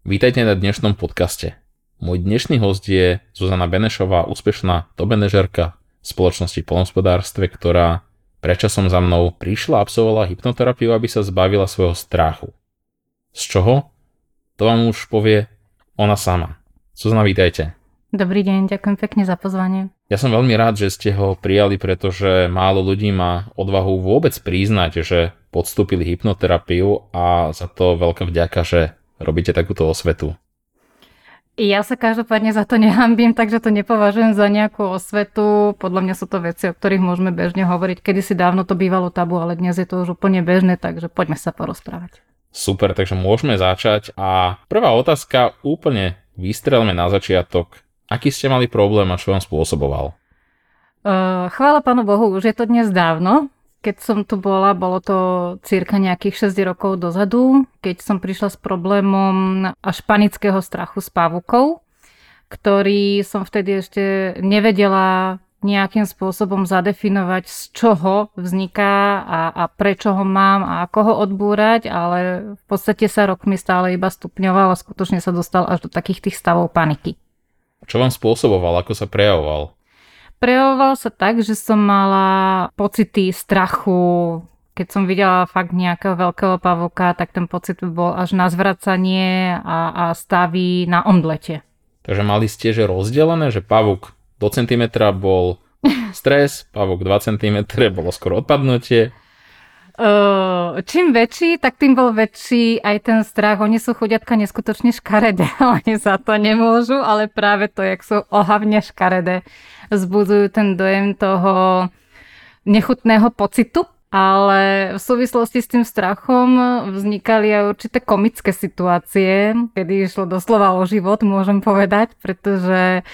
Vítajte na dnešnom podcaste. Môj dnešný host je Zuzana Benešová, úspešná top manažerka spoločnosti polnospodárstve, ktorá prečasom za mnou prišla a absolvovala hypnoterapiu, aby sa zbavila svojho strachu. Z čoho? To vám už povie ona sama. Zuzana, vítajte. Dobrý deň, ďakujem pekne za pozvanie. Ja som veľmi rád, že ste ho prijali, pretože málo ľudí má odvahu vôbec priznať, že podstúpili hypnoterapiu a za to veľká vďaka, že robíte takúto osvetu. Ja sa každopádne za to nehambím, takže to nepovažujem za nejakú osvetu. Podľa mňa sú to veci, o ktorých môžeme bežne hovoriť. Kedy si dávno to bývalo tabu, ale dnes je to už úplne bežné, takže poďme sa porozprávať. Super, takže môžeme začať. A prvá otázka úplne vystrelme na začiatok. Aký ste mali problém a čo vám spôsoboval? Uh, chvála Pánu Bohu, už je to dnes dávno. Keď som tu bola, bolo to cirka nejakých 6 rokov dozadu, keď som prišla s problémom až panického strachu s pavukou, ktorý som vtedy ešte nevedela nejakým spôsobom zadefinovať, z čoho vzniká a, a prečo ho mám a ako ho odbúrať, ale v podstate sa rokmi stále iba stupňoval a skutočne sa dostal až do takých tých stavov paniky. Čo vám spôsoboval? Ako sa prejavoval? Prejavoval sa tak, že som mala pocity strachu, keď som videla fakt nejakého veľkého pavúka, tak ten pocit bol až na zvracanie a, a stavy na omdlete. Takže mali ste, že rozdelené, že pavúk do centimetra bol stres, pavúk 2 cm bolo skoro odpadnutie Čím väčší, tak tým bol väčší aj ten strach. Oni sú chudiatka neskutočne škaredé, oni za to nemôžu, ale práve to, jak sú ohavne škaredé, zbudzujú ten dojem toho nechutného pocitu. Ale v súvislosti s tým strachom vznikali aj určité komické situácie, kedy išlo doslova o život, môžem povedať, pretože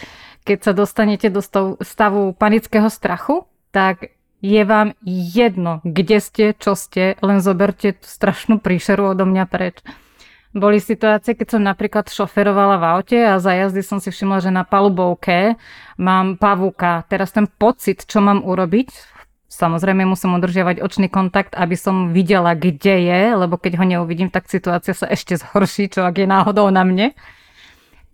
keď sa dostanete do stavu panického strachu, tak je vám jedno, kde ste, čo ste, len zoberte tú strašnú príšeru odo mňa preč. Boli situácie, keď som napríklad šoferovala v aute a za jazdy som si všimla, že na palubovke mám pavúka. Teraz ten pocit, čo mám urobiť, samozrejme musím udržiavať očný kontakt, aby som videla, kde je, lebo keď ho neuvidím, tak situácia sa ešte zhorší, čo ak je náhodou na mne.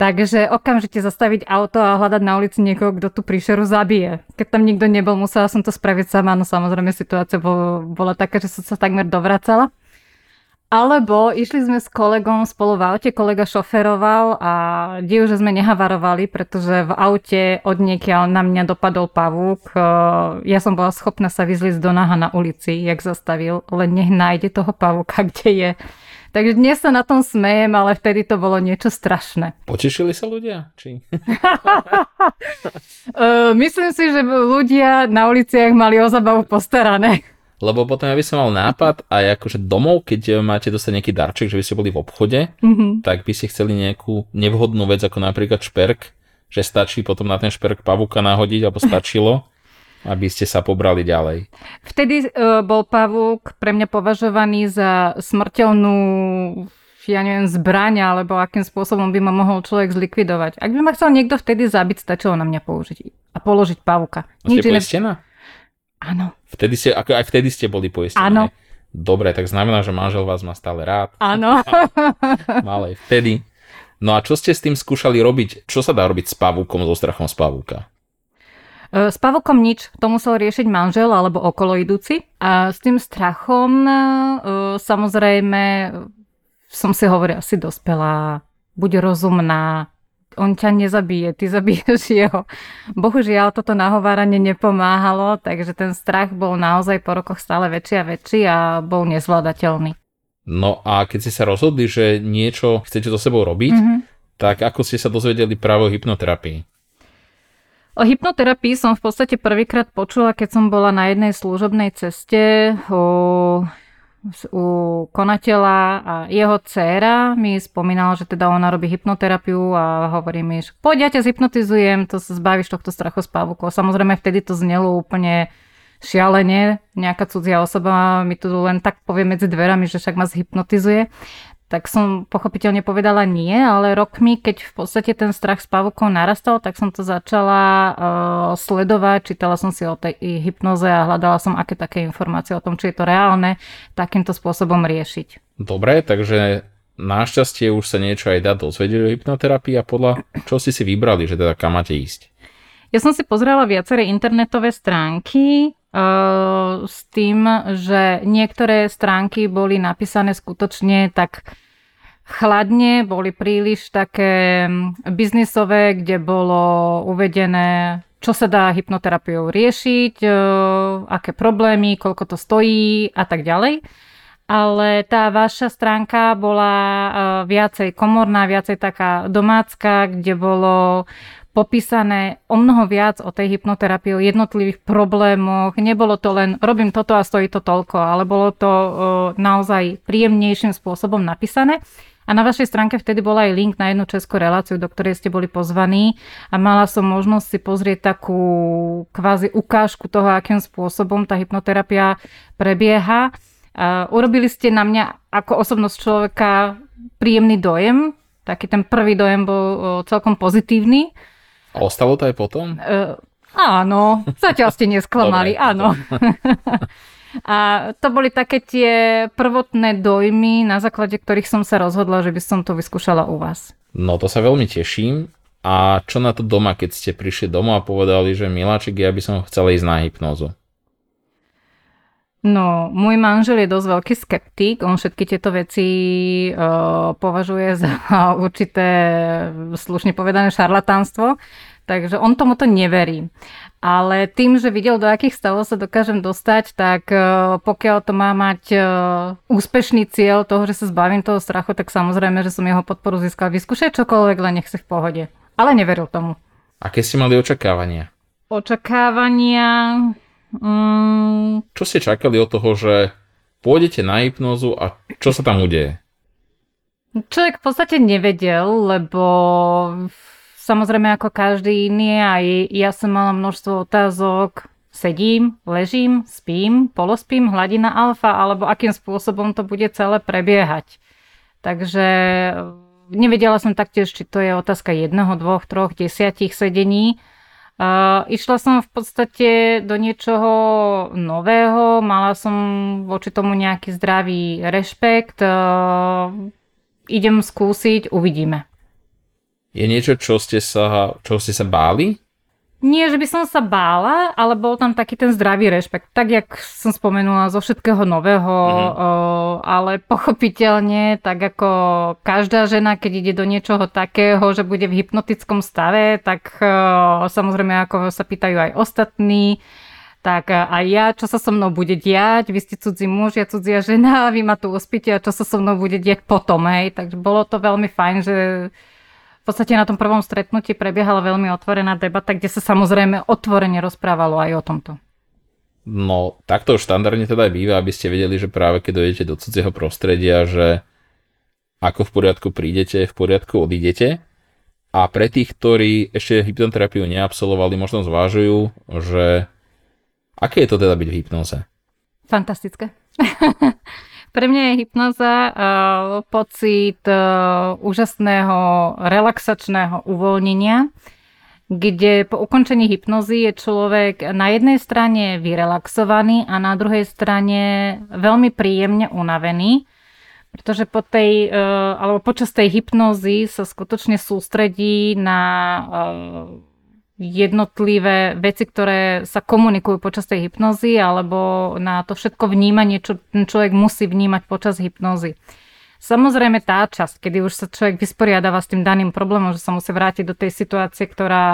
Takže okamžite zastaviť auto a hľadať na ulici niekoho, kto tú príšeru zabije. Keď tam nikto nebol, musela som to spraviť sama, no samozrejme situácia bola, taká, že som sa takmer dovracala. Alebo išli sme s kolegom spolu v aute, kolega šoferoval a div, že sme nehavarovali, pretože v aute od na mňa dopadol pavúk. Ja som bola schopná sa vyzliť do naha na ulici, jak zastavil, len nech nájde toho pavúka, kde je. Takže dnes sa na tom smejem, ale vtedy to bolo niečo strašné. Potešili sa ľudia? Či? Myslím si, že ľudia na uliciach mali o zabavu postarané. Lebo potom ja by som mal nápad aj akože domov, keď máte dostať nejaký darček, že by ste boli v obchode, mm-hmm. tak by ste chceli nejakú nevhodnú vec, ako napríklad šperk, že stačí potom na ten šperk pavúka nahodiť, alebo stačilo aby ste sa pobrali ďalej. Vtedy uh, bol pavúk pre mňa považovaný za smrteľnú ja neviem, zbraň, alebo akým spôsobom by ma mohol človek zlikvidovať. Ak by ma chcel niekto vtedy zabiť, stačilo na mňa použiť a položiť pavuka. Nič ste poistená? Áno. Vtedy ste, ako aj vtedy ste boli poistené? Áno. Dobre, tak znamená, že manžel vás má stále rád. Áno. Mal aj vtedy. No a čo ste s tým skúšali robiť? Čo sa dá robiť s pavúkom, so strachom z pavúka? E, s pavokom nič, to musel riešiť manžel alebo okolo idúci. A s tým strachom e, samozrejme som si hovorila, si dospelá, buď rozumná, on ťa nezabije, ty zabiješ jeho. Bohužiaľ toto nahováranie nepomáhalo, takže ten strach bol naozaj po rokoch stále väčší a väčší a bol nezvládateľný. No a keď ste sa rozhodli, že niečo chcete so sebou robiť, mm-hmm. tak ako ste sa dozvedeli práve o hypnoterapii? O hypnoterapii som v podstate prvýkrát počula, keď som bola na jednej služobnej ceste u, u konateľa a jeho dcéra mi spomínala, že teda ona robí hypnoterapiu a hovorí mi, že poď ja ťa zhypnotizujem, to sa zbavíš tohto strachu z pavúkov. Samozrejme vtedy to znelo úplne šialene, nejaká cudzia osoba mi tu len tak povie medzi dverami, že však ma zhypnotizuje tak som pochopiteľne povedala nie, ale rokmi, keď v podstate ten strach s pavúkom narastal, tak som to začala uh, sledovať, čítala som si o tej hypnoze a hľadala som aké také informácie o tom, či je to reálne, takýmto spôsobom riešiť. Dobre, takže našťastie už sa niečo aj dá dozvedieť o hypnoterapii a podľa čo si si vybrali, že teda kam máte ísť? Ja som si pozrela viaceré internetové stránky uh, s tým, že niektoré stránky boli napísané skutočne tak chladne, boli príliš také mm, biznisové, kde bolo uvedené, čo sa dá hypnoterapiou riešiť, uh, aké problémy, koľko to stojí a tak ďalej ale tá vaša stránka bola uh, viacej komorná, viacej taká domácka, kde bolo popísané o mnoho viac o tej hypnoterapii, o jednotlivých problémoch. Nebolo to len robím toto a stojí to toľko, ale bolo to naozaj príjemnejším spôsobom napísané. A na vašej stránke vtedy bol aj link na jednu českú reláciu, do ktorej ste boli pozvaní a mala som možnosť si pozrieť takú kvázi ukážku toho, akým spôsobom tá hypnoterapia prebieha. Urobili ste na mňa ako osobnosť človeka príjemný dojem. Taký ten prvý dojem bol celkom pozitívny. A ostalo to aj potom? Uh, áno, zatiaľ ste nesklamali, Dobre, áno. A to boli také tie prvotné dojmy, na základe ktorých som sa rozhodla, že by som to vyskúšala u vás. No to sa veľmi teším. A čo na to doma, keď ste prišli domov a povedali, že Miláček, ja by som chcela ísť na hypnózu? No, môj manžel je dosť veľký skeptik. On všetky tieto veci uh, považuje za určité, slušne povedané, šarlatánstvo. Takže on tomuto neverí. Ale tým, že videl, do akých stavov sa dokážem dostať, tak uh, pokiaľ to má mať uh, úspešný cieľ toho, že sa zbavím toho strachu, tak samozrejme, že som jeho podporu získal. Vyskúšaj čokoľvek, len nech si v pohode. Ale neveril tomu. Aké ste mali očakávania? Očakávania... Mm. Čo ste čakali od toho, že pôjdete na hypnozu a čo sa tam udeje? Človek v podstate nevedel, lebo samozrejme ako každý iný aj ja som mala množstvo otázok, sedím, ležím, spím, polospím, hladina alfa, alebo akým spôsobom to bude celé prebiehať. Takže nevedela som taktiež, či to je otázka jedného, dvoch, troch, desiatich sedení, Uh, išla som v podstate do niečoho nového, mala som voči tomu nejaký zdravý rešpekt. Uh, idem skúsiť, uvidíme. Je niečo, čo ste sa, čo ste sa báli? Nie, že by som sa bála, ale bol tam taký ten zdravý rešpekt. Tak, jak som spomenula, zo všetkého nového, mm. o, ale pochopiteľne, tak ako každá žena, keď ide do niečoho takého, že bude v hypnotickom stave, tak o, samozrejme, ako sa pýtajú aj ostatní, tak aj ja, čo sa so mnou bude diať, vy ste cudzí muž, ja cudzia žena, vy ma tu uspíte a čo sa so mnou bude diať potom, hej. Takže bolo to veľmi fajn, že v podstate na tom prvom stretnutí prebiehala veľmi otvorená debata, kde sa samozrejme otvorene rozprávalo aj o tomto. No, takto štandardne teda aj býva, aby ste vedeli, že práve keď dojdete do cudzieho prostredia, že ako v poriadku prídete, v poriadku odídete. A pre tých, ktorí ešte hypnoterapiu neabsolvovali, možno zvážujú, že aké je to teda byť v hypnoze? Fantastické. Pre mňa je hypnoza uh, pocit uh, úžasného relaxačného uvoľnenia, kde po ukončení hypnozy je človek na jednej strane vyrelaxovaný a na druhej strane veľmi príjemne unavený, pretože po tej, uh, alebo počas tej hypnozy sa skutočne sústredí na uh, jednotlivé veci, ktoré sa komunikujú počas tej hypnozy alebo na to všetko vnímanie, čo ten človek musí vnímať počas hypnozy. Samozrejme tá časť, kedy už sa človek vysporiadáva s tým daným problémom, že sa musí vrátiť do tej situácie, ktorá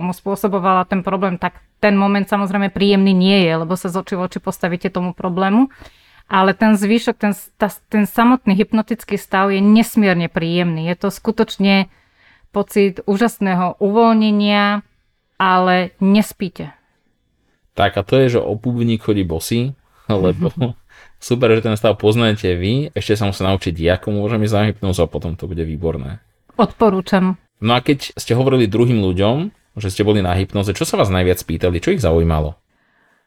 mu spôsobovala ten problém, tak ten moment samozrejme príjemný nie je, lebo sa z oči v oči postavíte tomu problému. Ale ten zvyšok, ten, tá, ten samotný hypnotický stav je nesmierne príjemný. Je to skutočne pocit úžasného uvoľnenia, ale nespíte. Tak a to je, že obuvník chodí bosý, lebo super, že ten stav poznáte vy, ešte sa musí naučiť ako môžem ísť na hypnozu a potom to bude výborné. Odporúčam. No a keď ste hovorili druhým ľuďom, že ste boli na hypnoze, čo sa vás najviac pýtali, čo ich zaujímalo?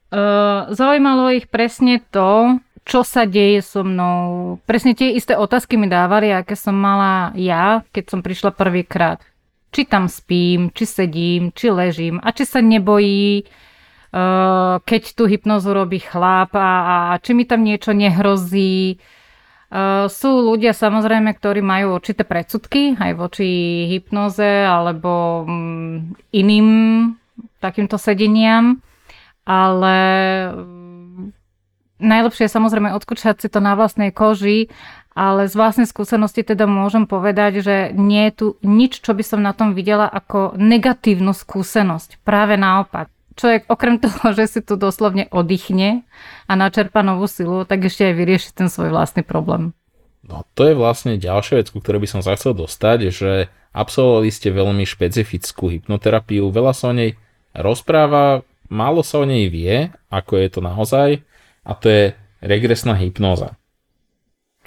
Uh, zaujímalo ich presne to, čo sa deje so mnou. Presne tie isté otázky mi dávali, aké som mala ja, keď som prišla prvýkrát či tam spím, či sedím, či ležím a či sa nebojí, uh, keď tú hypnozu robí chlap a, a či mi tam niečo nehrozí. Uh, sú ľudia samozrejme, ktorí majú určité predsudky aj voči hypnoze alebo um, iným takýmto sedeniam, ale um, najlepšie je samozrejme odskúšať si to na vlastnej koži, ale z vlastnej skúsenosti teda môžem povedať, že nie je tu nič, čo by som na tom videla ako negatívnu skúsenosť. Práve naopak človek okrem toho, že si tu doslovne oddychne a načerpa novú silu, tak ešte aj vyrieši ten svoj vlastný problém. No to je vlastne ďalšia vec, ku ktorej by som sa chcel dostať, že absolvovali ste veľmi špecifickú hypnoterapiu, veľa sa o nej rozpráva, málo sa o nej vie, ako je to naozaj, a to je regresná hypnóza.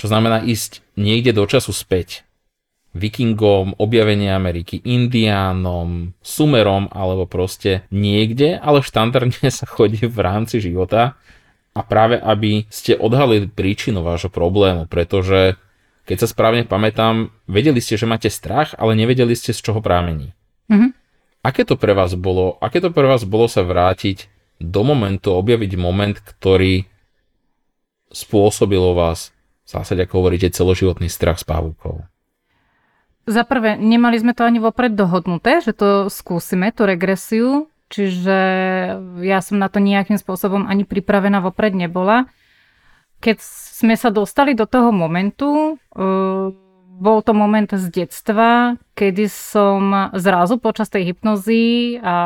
Čo znamená ísť niekde do času späť vikingom, objavenie Ameriky, indiánom, sumerom alebo proste niekde, ale štandardne sa chodí v rámci života a práve aby ste odhalili príčinu vášho problému, pretože keď sa správne pamätám, vedeli ste, že máte strach, ale nevedeli ste, z čoho prámení. Mm-hmm. Aké to pre vás bolo? Aké to pre vás bolo sa vrátiť do momentu, objaviť moment, ktorý spôsobilo vás, v zásade ako hovoríte, celoživotný strach s pavúkou? Za prvé, nemali sme to ani vopred dohodnuté, že to skúsime, tú regresiu, čiže ja som na to nejakým spôsobom ani pripravená vopred nebola. Keď sme sa dostali do toho momentu, uh, bol to moment z detstva, kedy som zrazu počas tej hypnozy a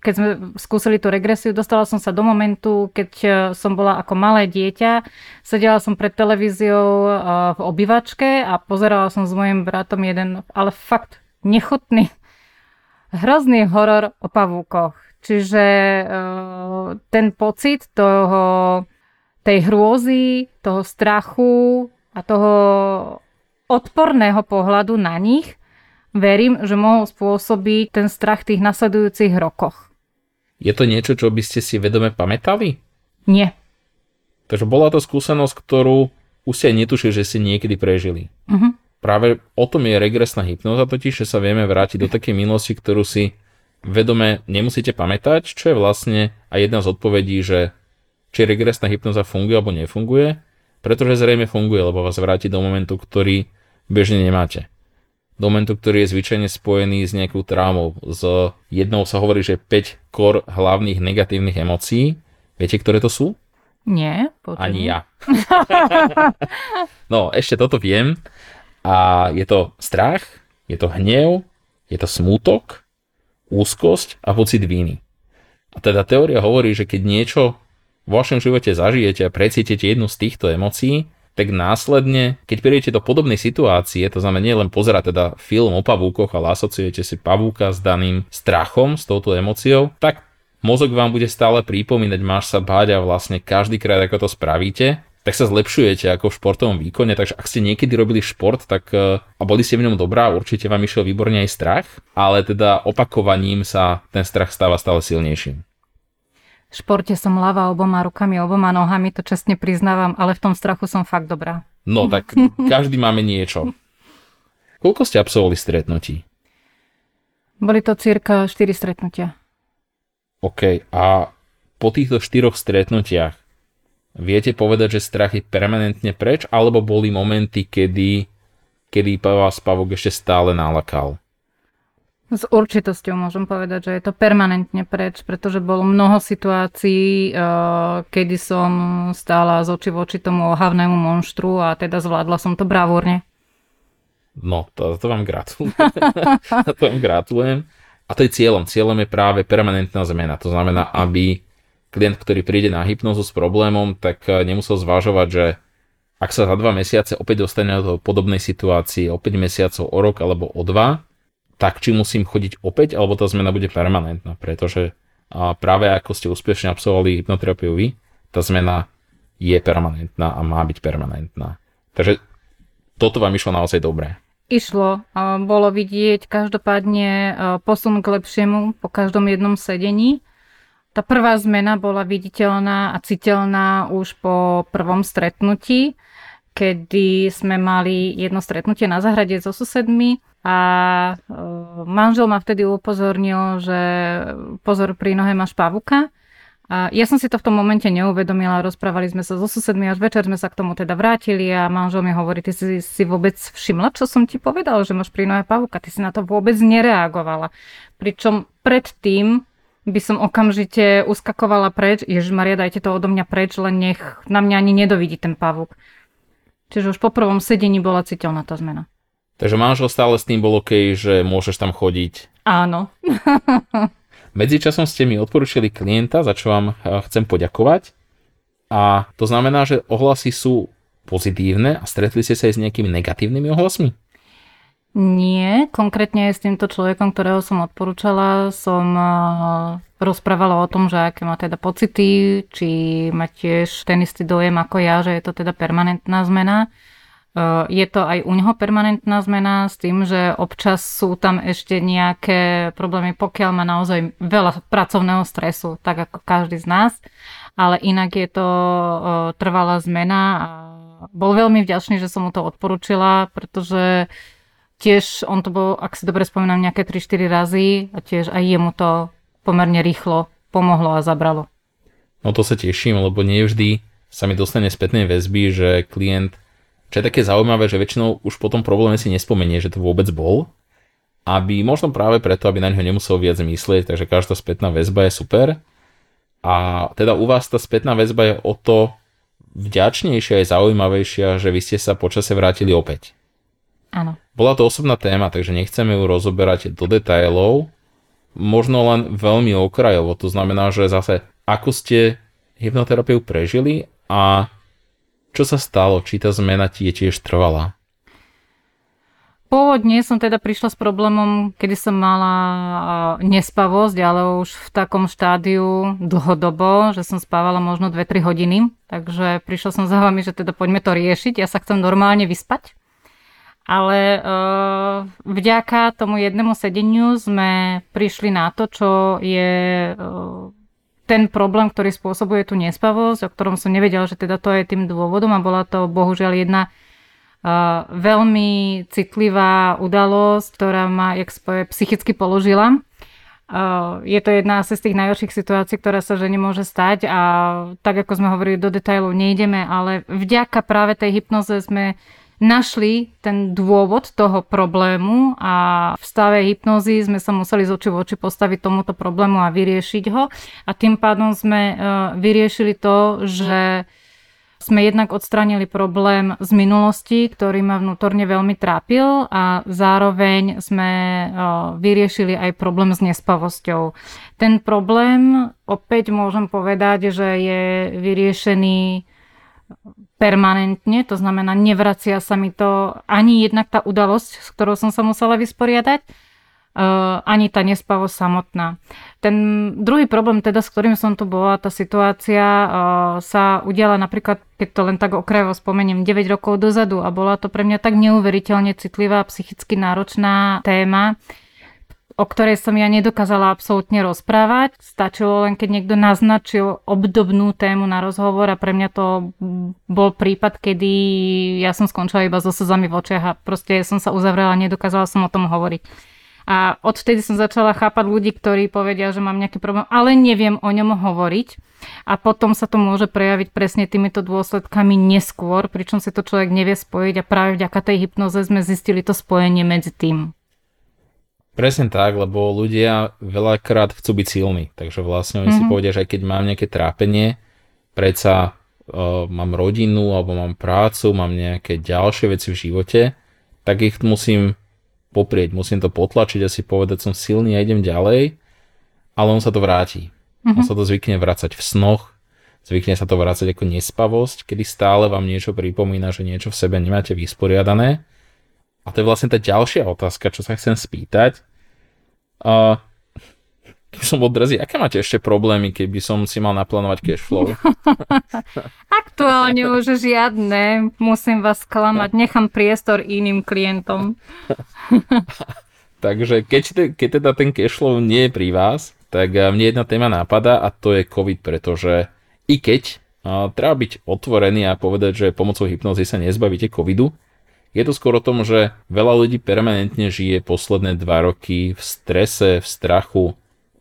keď sme skúsili tú regresiu, dostala som sa do momentu, keď som bola ako malé dieťa, sedela som pred televíziou v obývačke a pozerala som s mojim bratom jeden, ale fakt nechutný, hrozný horor o pavúkoch. Čiže e, ten pocit toho, tej hrôzy, toho strachu a toho odporného pohľadu na nich, verím, že mohol spôsobiť ten strach v tých nasledujúcich rokoch. Je to niečo, čo by ste si vedome pamätali? Nie. Takže bola to skúsenosť, ktorú už si aj netušili, že si niekedy prežili. Uh-huh. Práve o tom je regresná hypnoza, totiž, že sa vieme vrátiť do takej minulosti, ktorú si vedome nemusíte pamätať, čo je vlastne aj jedna z odpovedí, že či regresná hypnoza funguje alebo nefunguje, pretože zrejme funguje, lebo vás vráti do momentu, ktorý bežne nemáte. Momentu, ktorý je zvyčajne spojený s nejakou traumou. Z jednou sa hovorí, že 5 kor hlavných negatívnych emócií. Viete, ktoré to sú? Nie. Počujem. Ani ja. no, ešte toto viem. A je to strach, je to hnev, je to smútok, úzkosť a pocit víny. A teda teória hovorí, že keď niečo vo vašom živote zažijete a precítite jednu z týchto emócií, tak následne, keď prídete do podobnej situácie, to znamená nie len pozerať teda film o pavúkoch, ale asociujete si pavúka s daným strachom, s touto emóciou, tak mozog vám bude stále pripomínať, máš sa báť a vlastne každý krát, ako to spravíte, tak sa zlepšujete ako v športovom výkone, takže ak ste niekedy robili šport tak, e, a boli ste v ňom dobrá, určite vám išiel výborne aj strach, ale teda opakovaním sa ten strach stáva stále silnejším. Športe som ľava oboma rukami, oboma nohami, to čestne priznávam, ale v tom strachu som fakt dobrá. No tak každý máme niečo. Koľko ste absolvovali stretnutí? Boli to cirka 4 stretnutia. OK, a po týchto štyroch stretnutiach viete povedať, že strach je permanentne preč, alebo boli momenty, kedy, kedy vás pavok ešte stále nalakal? S určitosťou môžem povedať, že je to permanentne preč, pretože bolo mnoho situácií, eh, kedy som stála z oči voči tomu ohavnému monštru a teda zvládla som to bravúrne. No, to, to vám gratulujem. to vám gratulujem. A to je cieľom. Cieľom je práve permanentná zmena. To znamená, aby klient, ktorý príde na hypnozu s problémom, tak eh, nemusel zvážovať, že ak sa za dva mesiace opäť dostane do podobnej situácii, o 5 mesiacov, o rok alebo o dva, tak či musím chodiť opäť, alebo tá zmena bude permanentná, pretože a práve ako ste úspešne absolvovali hypnoterapiu vy, tá zmena je permanentná a má byť permanentná. Takže toto vám išlo naozaj dobre. Išlo. Bolo vidieť každopádne posun k lepšiemu po každom jednom sedení. Tá prvá zmena bola viditeľná a citeľná už po prvom stretnutí, kedy sme mali jedno stretnutie na zahrade so susedmi a e, manžel ma vtedy upozornil, že pozor, pri nohe máš pavuka. A ja som si to v tom momente neuvedomila, rozprávali sme sa so susedmi, až večer sme sa k tomu teda vrátili a manžel mi hovorí, ty si si vôbec všimla, čo som ti povedal, že máš pri nohe pavúka, ty si na to vôbec nereagovala. Pričom predtým by som okamžite uskakovala preč, Ježiš Maria, dajte to odo mňa preč, len nech na mňa ani nedovidí ten pavúk. Čiže už po prvom sedení bola citeľná tá zmena. Takže manžel stále s tým bol OK, že môžeš tam chodiť. Áno. Medzičasom ste mi odporúčili klienta, za čo vám eh, chcem poďakovať. A to znamená, že ohlasy sú pozitívne a stretli ste sa aj s nejakými negatívnymi ohlasmi? Nie, konkrétne s týmto človekom, ktorého som odporúčala, som eh, rozprávala o tom, že aké má teda pocity, či má tiež ten istý dojem ako ja, že je to teda permanentná zmena. Eh, je to aj u neho permanentná zmena s tým, že občas sú tam ešte nejaké problémy, pokiaľ má naozaj veľa pracovného stresu, tak ako každý z nás. Ale inak je to eh, trvalá zmena a bol veľmi vďačný, že som mu to odporúčila, pretože tiež on to bol, ak si dobre spomínam, nejaké 3-4 razy a tiež aj jemu to pomerne rýchlo pomohlo a zabralo. No to sa teším, lebo nie vždy sa mi dostane spätnej väzby, že klient, čo je také zaujímavé, že väčšinou už po tom probléme si nespomenie, že to vôbec bol, aby možno práve preto, aby na ňo nemusel viac myslieť, takže každá spätná väzba je super. A teda u vás tá spätná väzba je o to vďačnejšia a zaujímavejšia, že vy ste sa počase vrátili opäť. Áno. Bola to osobná téma, takže nechceme ju rozoberať do detailov, možno len veľmi okrajovo. To znamená, že zase ako ste hypnoterapiu prežili a čo sa stalo, či tá zmena ti je tiež trvalá. Pôvodne som teda prišla s problémom, kedy som mala nespavosť, ale už v takom štádiu dlhodobo, že som spávala možno 2-3 hodiny. Takže prišla som za vami, že teda poďme to riešiť. Ja sa chcem normálne vyspať. Ale uh, vďaka tomu jednému sedeniu sme prišli na to, čo je uh, ten problém, ktorý spôsobuje tú nespavosť, o ktorom som nevedela, že teda to je tým dôvodom a bola to bohužiaľ jedna uh, veľmi citlivá udalosť, ktorá ma jak spoje, psychicky položila. Uh, je to jedna z tých najhorších situácií, ktorá sa žene môže stať a tak ako sme hovorili, do detailov nejdeme, ale vďaka práve tej hypnoze sme našli ten dôvod toho problému a v stave hypnozy sme sa museli z oči v oči postaviť tomuto problému a vyriešiť ho. A tým pádom sme e, vyriešili to, že sme jednak odstranili problém z minulosti, ktorý ma vnútorne veľmi trápil a zároveň sme e, vyriešili aj problém s nespavosťou. Ten problém, opäť môžem povedať, že je vyriešený permanentne, to znamená, nevracia sa mi to ani jednak tá udalosť, s ktorou som sa musela vysporiadať, uh, ani tá nespavosť samotná. Ten druhý problém, teda, s ktorým som tu bola, tá situácia uh, sa udiala napríklad, keď to len tak okrajovo spomeniem, 9 rokov dozadu a bola to pre mňa tak neuveriteľne citlivá, psychicky náročná téma, o ktorej som ja nedokázala absolútne rozprávať. Stačilo len, keď niekto naznačil obdobnú tému na rozhovor a pre mňa to bol prípad, kedy ja som skončila iba so slzami v očiach a proste som sa uzavrela nedokázala som o tom hovoriť. A odvtedy som začala chápať ľudí, ktorí povedia, že mám nejaký problém, ale neviem o ňom hovoriť. A potom sa to môže prejaviť presne týmito dôsledkami neskôr, pričom si to človek nevie spojiť a práve vďaka tej hypnoze sme zistili to spojenie medzi tým. Presne tak, lebo ľudia veľakrát chcú byť silní, takže vlastne oni mm-hmm. si mhm. povedia, že aj keď mám nejaké trápenie, predsa uh, mám rodinu alebo mám prácu, mám nejaké ďalšie veci v živote, tak ich musím poprieť, musím to potlačiť a si povedať, som silný a idem ďalej, ale on sa to vráti. Mm-hmm. On sa to zvykne vrácať v snoch, zvykne sa to vrácať ako nespavosť, kedy stále vám niečo pripomína, že niečo v sebe nemáte vysporiadané a to je vlastne tá ďalšia otázka, čo sa chcem spýtať. A keď som odrazí, aké máte ešte problémy, keby som si mal naplánovať cash flow? Aktuálne už žiadne. Musím vás klamať. Nechám priestor iným klientom. Takže keď, keď teda ten cash flow nie je pri vás, tak mne jedna téma nápada a to je COVID, pretože i keď a, treba byť otvorený a povedať, že pomocou hypnozy sa nezbavíte covidu, je to skôr o tom, že veľa ľudí permanentne žije posledné dva roky v strese, v strachu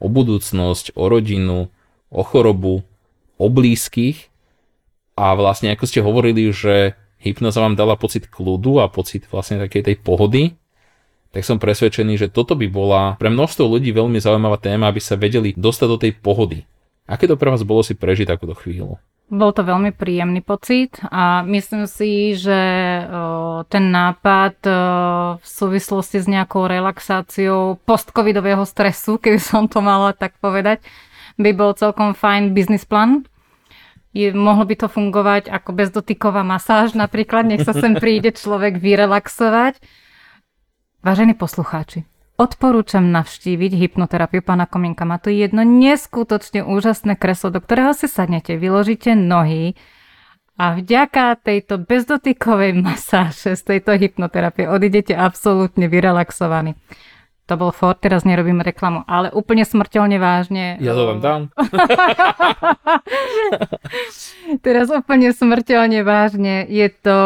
o budúcnosť, o rodinu, o chorobu, o blízkych a vlastne ako ste hovorili, že hypnoza vám dala pocit kľudu a pocit vlastne takej tej pohody, tak som presvedčený, že toto by bola pre množstvo ľudí veľmi zaujímavá téma, aby sa vedeli dostať do tej pohody. Aké to pre vás bolo si prežiť takúto chvíľu? Bol to veľmi príjemný pocit a myslím si, že ten nápad v súvislosti s nejakou relaxáciou postcovidového stresu, keby som to mala tak povedať, by bol celkom fajn business plan. Je, mohlo by to fungovať ako bezdotyková masáž napríklad, nech sa sem príde človek vyrelaxovať. Vážení poslucháči, odporúčam navštíviť hypnoterapiu pána Komienka. Má tu jedno neskutočne úžasné kreslo, do ktorého si sadnete, vyložíte nohy a vďaka tejto bezdotykovej masáže z tejto hypnoterapie odidete absolútne vyrelaxovaní. To bol for, teraz nerobím reklamu, ale úplne smrteľne vážne. Ja to vám dám. teraz úplne smrteľne vážne. Je to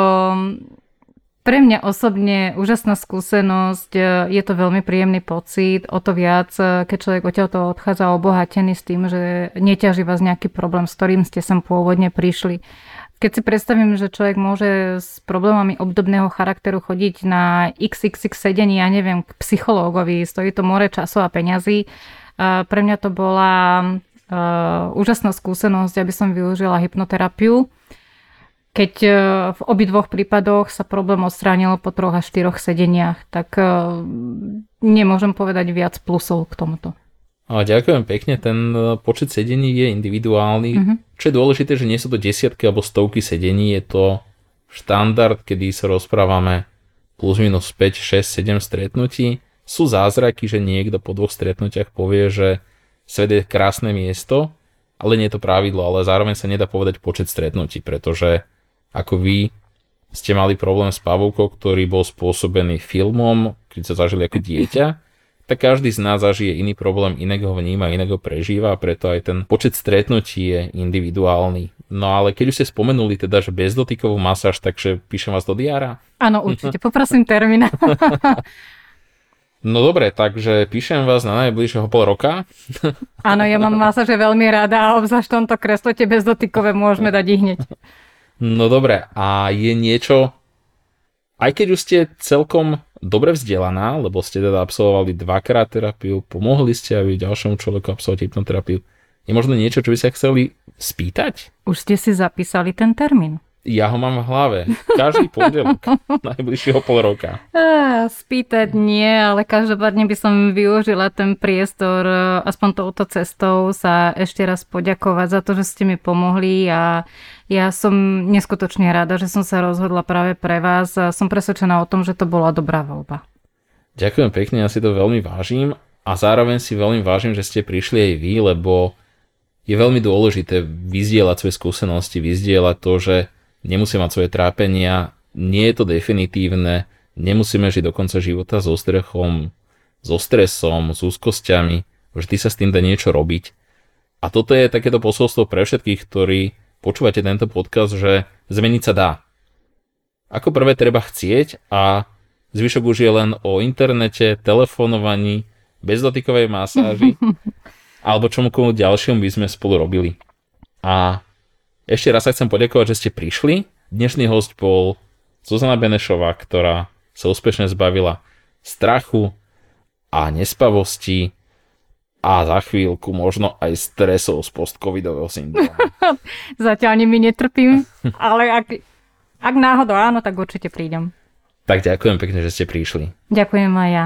pre mňa osobne úžasná skúsenosť, e, je to veľmi príjemný pocit, o to viac, e, keď človek odtiaľto odchádza obohatený s tým, že neťaží vás nejaký problém, s ktorým ste sem pôvodne prišli. Keď si predstavím, že človek môže s problémami obdobného charakteru chodiť na xxx sedení, ja neviem, k psychológovi, stojí to more času a peňazí, e, pre mňa to bola úžasná skúsenosť, aby som využila hypnoterapiu keď e, v obidvoch prípadoch sa problém odstránil po troch až štyroch sedeniach, tak e, nemôžem povedať viac plusov k tomuto. A ďakujem pekne, ten e, počet sedení je individuálny. Mm-hmm. Čo je dôležité, že nie sú to desiatky alebo stovky sedení, je to štandard, kedy sa rozprávame plus minus 5, 6, 7 stretnutí. Sú zázraky, že niekto po dvoch stretnutiach povie, že svet je krásne miesto, ale nie je to pravidlo, ale zároveň sa nedá povedať počet stretnutí, pretože ako vy ste mali problém s pavúkou, ktorý bol spôsobený filmom, keď sa zažili ako dieťa, tak každý z nás zažije iný problém, inak ho vníma, inak ho prežíva a preto aj ten počet stretnutí je individuálny. No ale keď už ste spomenuli teda, že bezdotykovú masáž, takže píšem vás do diára? Áno, určite, poprosím termín. No dobre, takže píšem vás na najbližšieho pol roka. Áno, ja mám masáže veľmi rada a obzvlášť tomto kreslo tie bezdotykové môžeme dať i hneď. No dobre, a je niečo, aj keď už ste celkom dobre vzdelaná, lebo ste teda absolvovali dvakrát terapiu, pomohli ste aj ďalšiemu človeku absolvovať hypnoterapiu, je možno niečo, čo by ste chceli spýtať? Už ste si zapísali ten termín. Ja ho mám v hlave. Každý pondelok najbližšieho pol roka. Spýtať nie, ale každopádne by som využila ten priestor e, aspoň touto cestou sa ešte raz poďakovať za to, že ste mi pomohli a ja som neskutočne rada, že som sa rozhodla práve pre vás a som presvedčená o tom, že to bola dobrá voľba. Ďakujem pekne, ja si to veľmi vážim a zároveň si veľmi vážim, že ste prišli aj vy, lebo je veľmi dôležité vyzdieľať svoje skúsenosti, vyzdieľať to, že nemusia mať svoje trápenia, nie je to definitívne, nemusíme žiť do konca života so strechom, so stresom, s úzkosťami, vždy sa s tým dá niečo robiť. A toto je takéto posolstvo pre všetkých, ktorí počúvate tento podcast, že zmeniť sa dá. Ako prvé treba chcieť a zvyšok už je len o internete, telefonovaní, bezdotykovej masáži alebo čomukoľvek ďalšiemu by sme spolu robili. A ešte raz sa chcem poďakovať, že ste prišli. Dnešný host bol Zuzana Benešová, ktorá sa úspešne zbavila strachu a nespavosti a za chvíľku možno aj stresov z postcovidového syndromu. Zatiaľ nimi netrpím, ale ak, ak náhodou áno, tak určite prídem. Tak ďakujem pekne, že ste prišli. Ďakujem aj ja.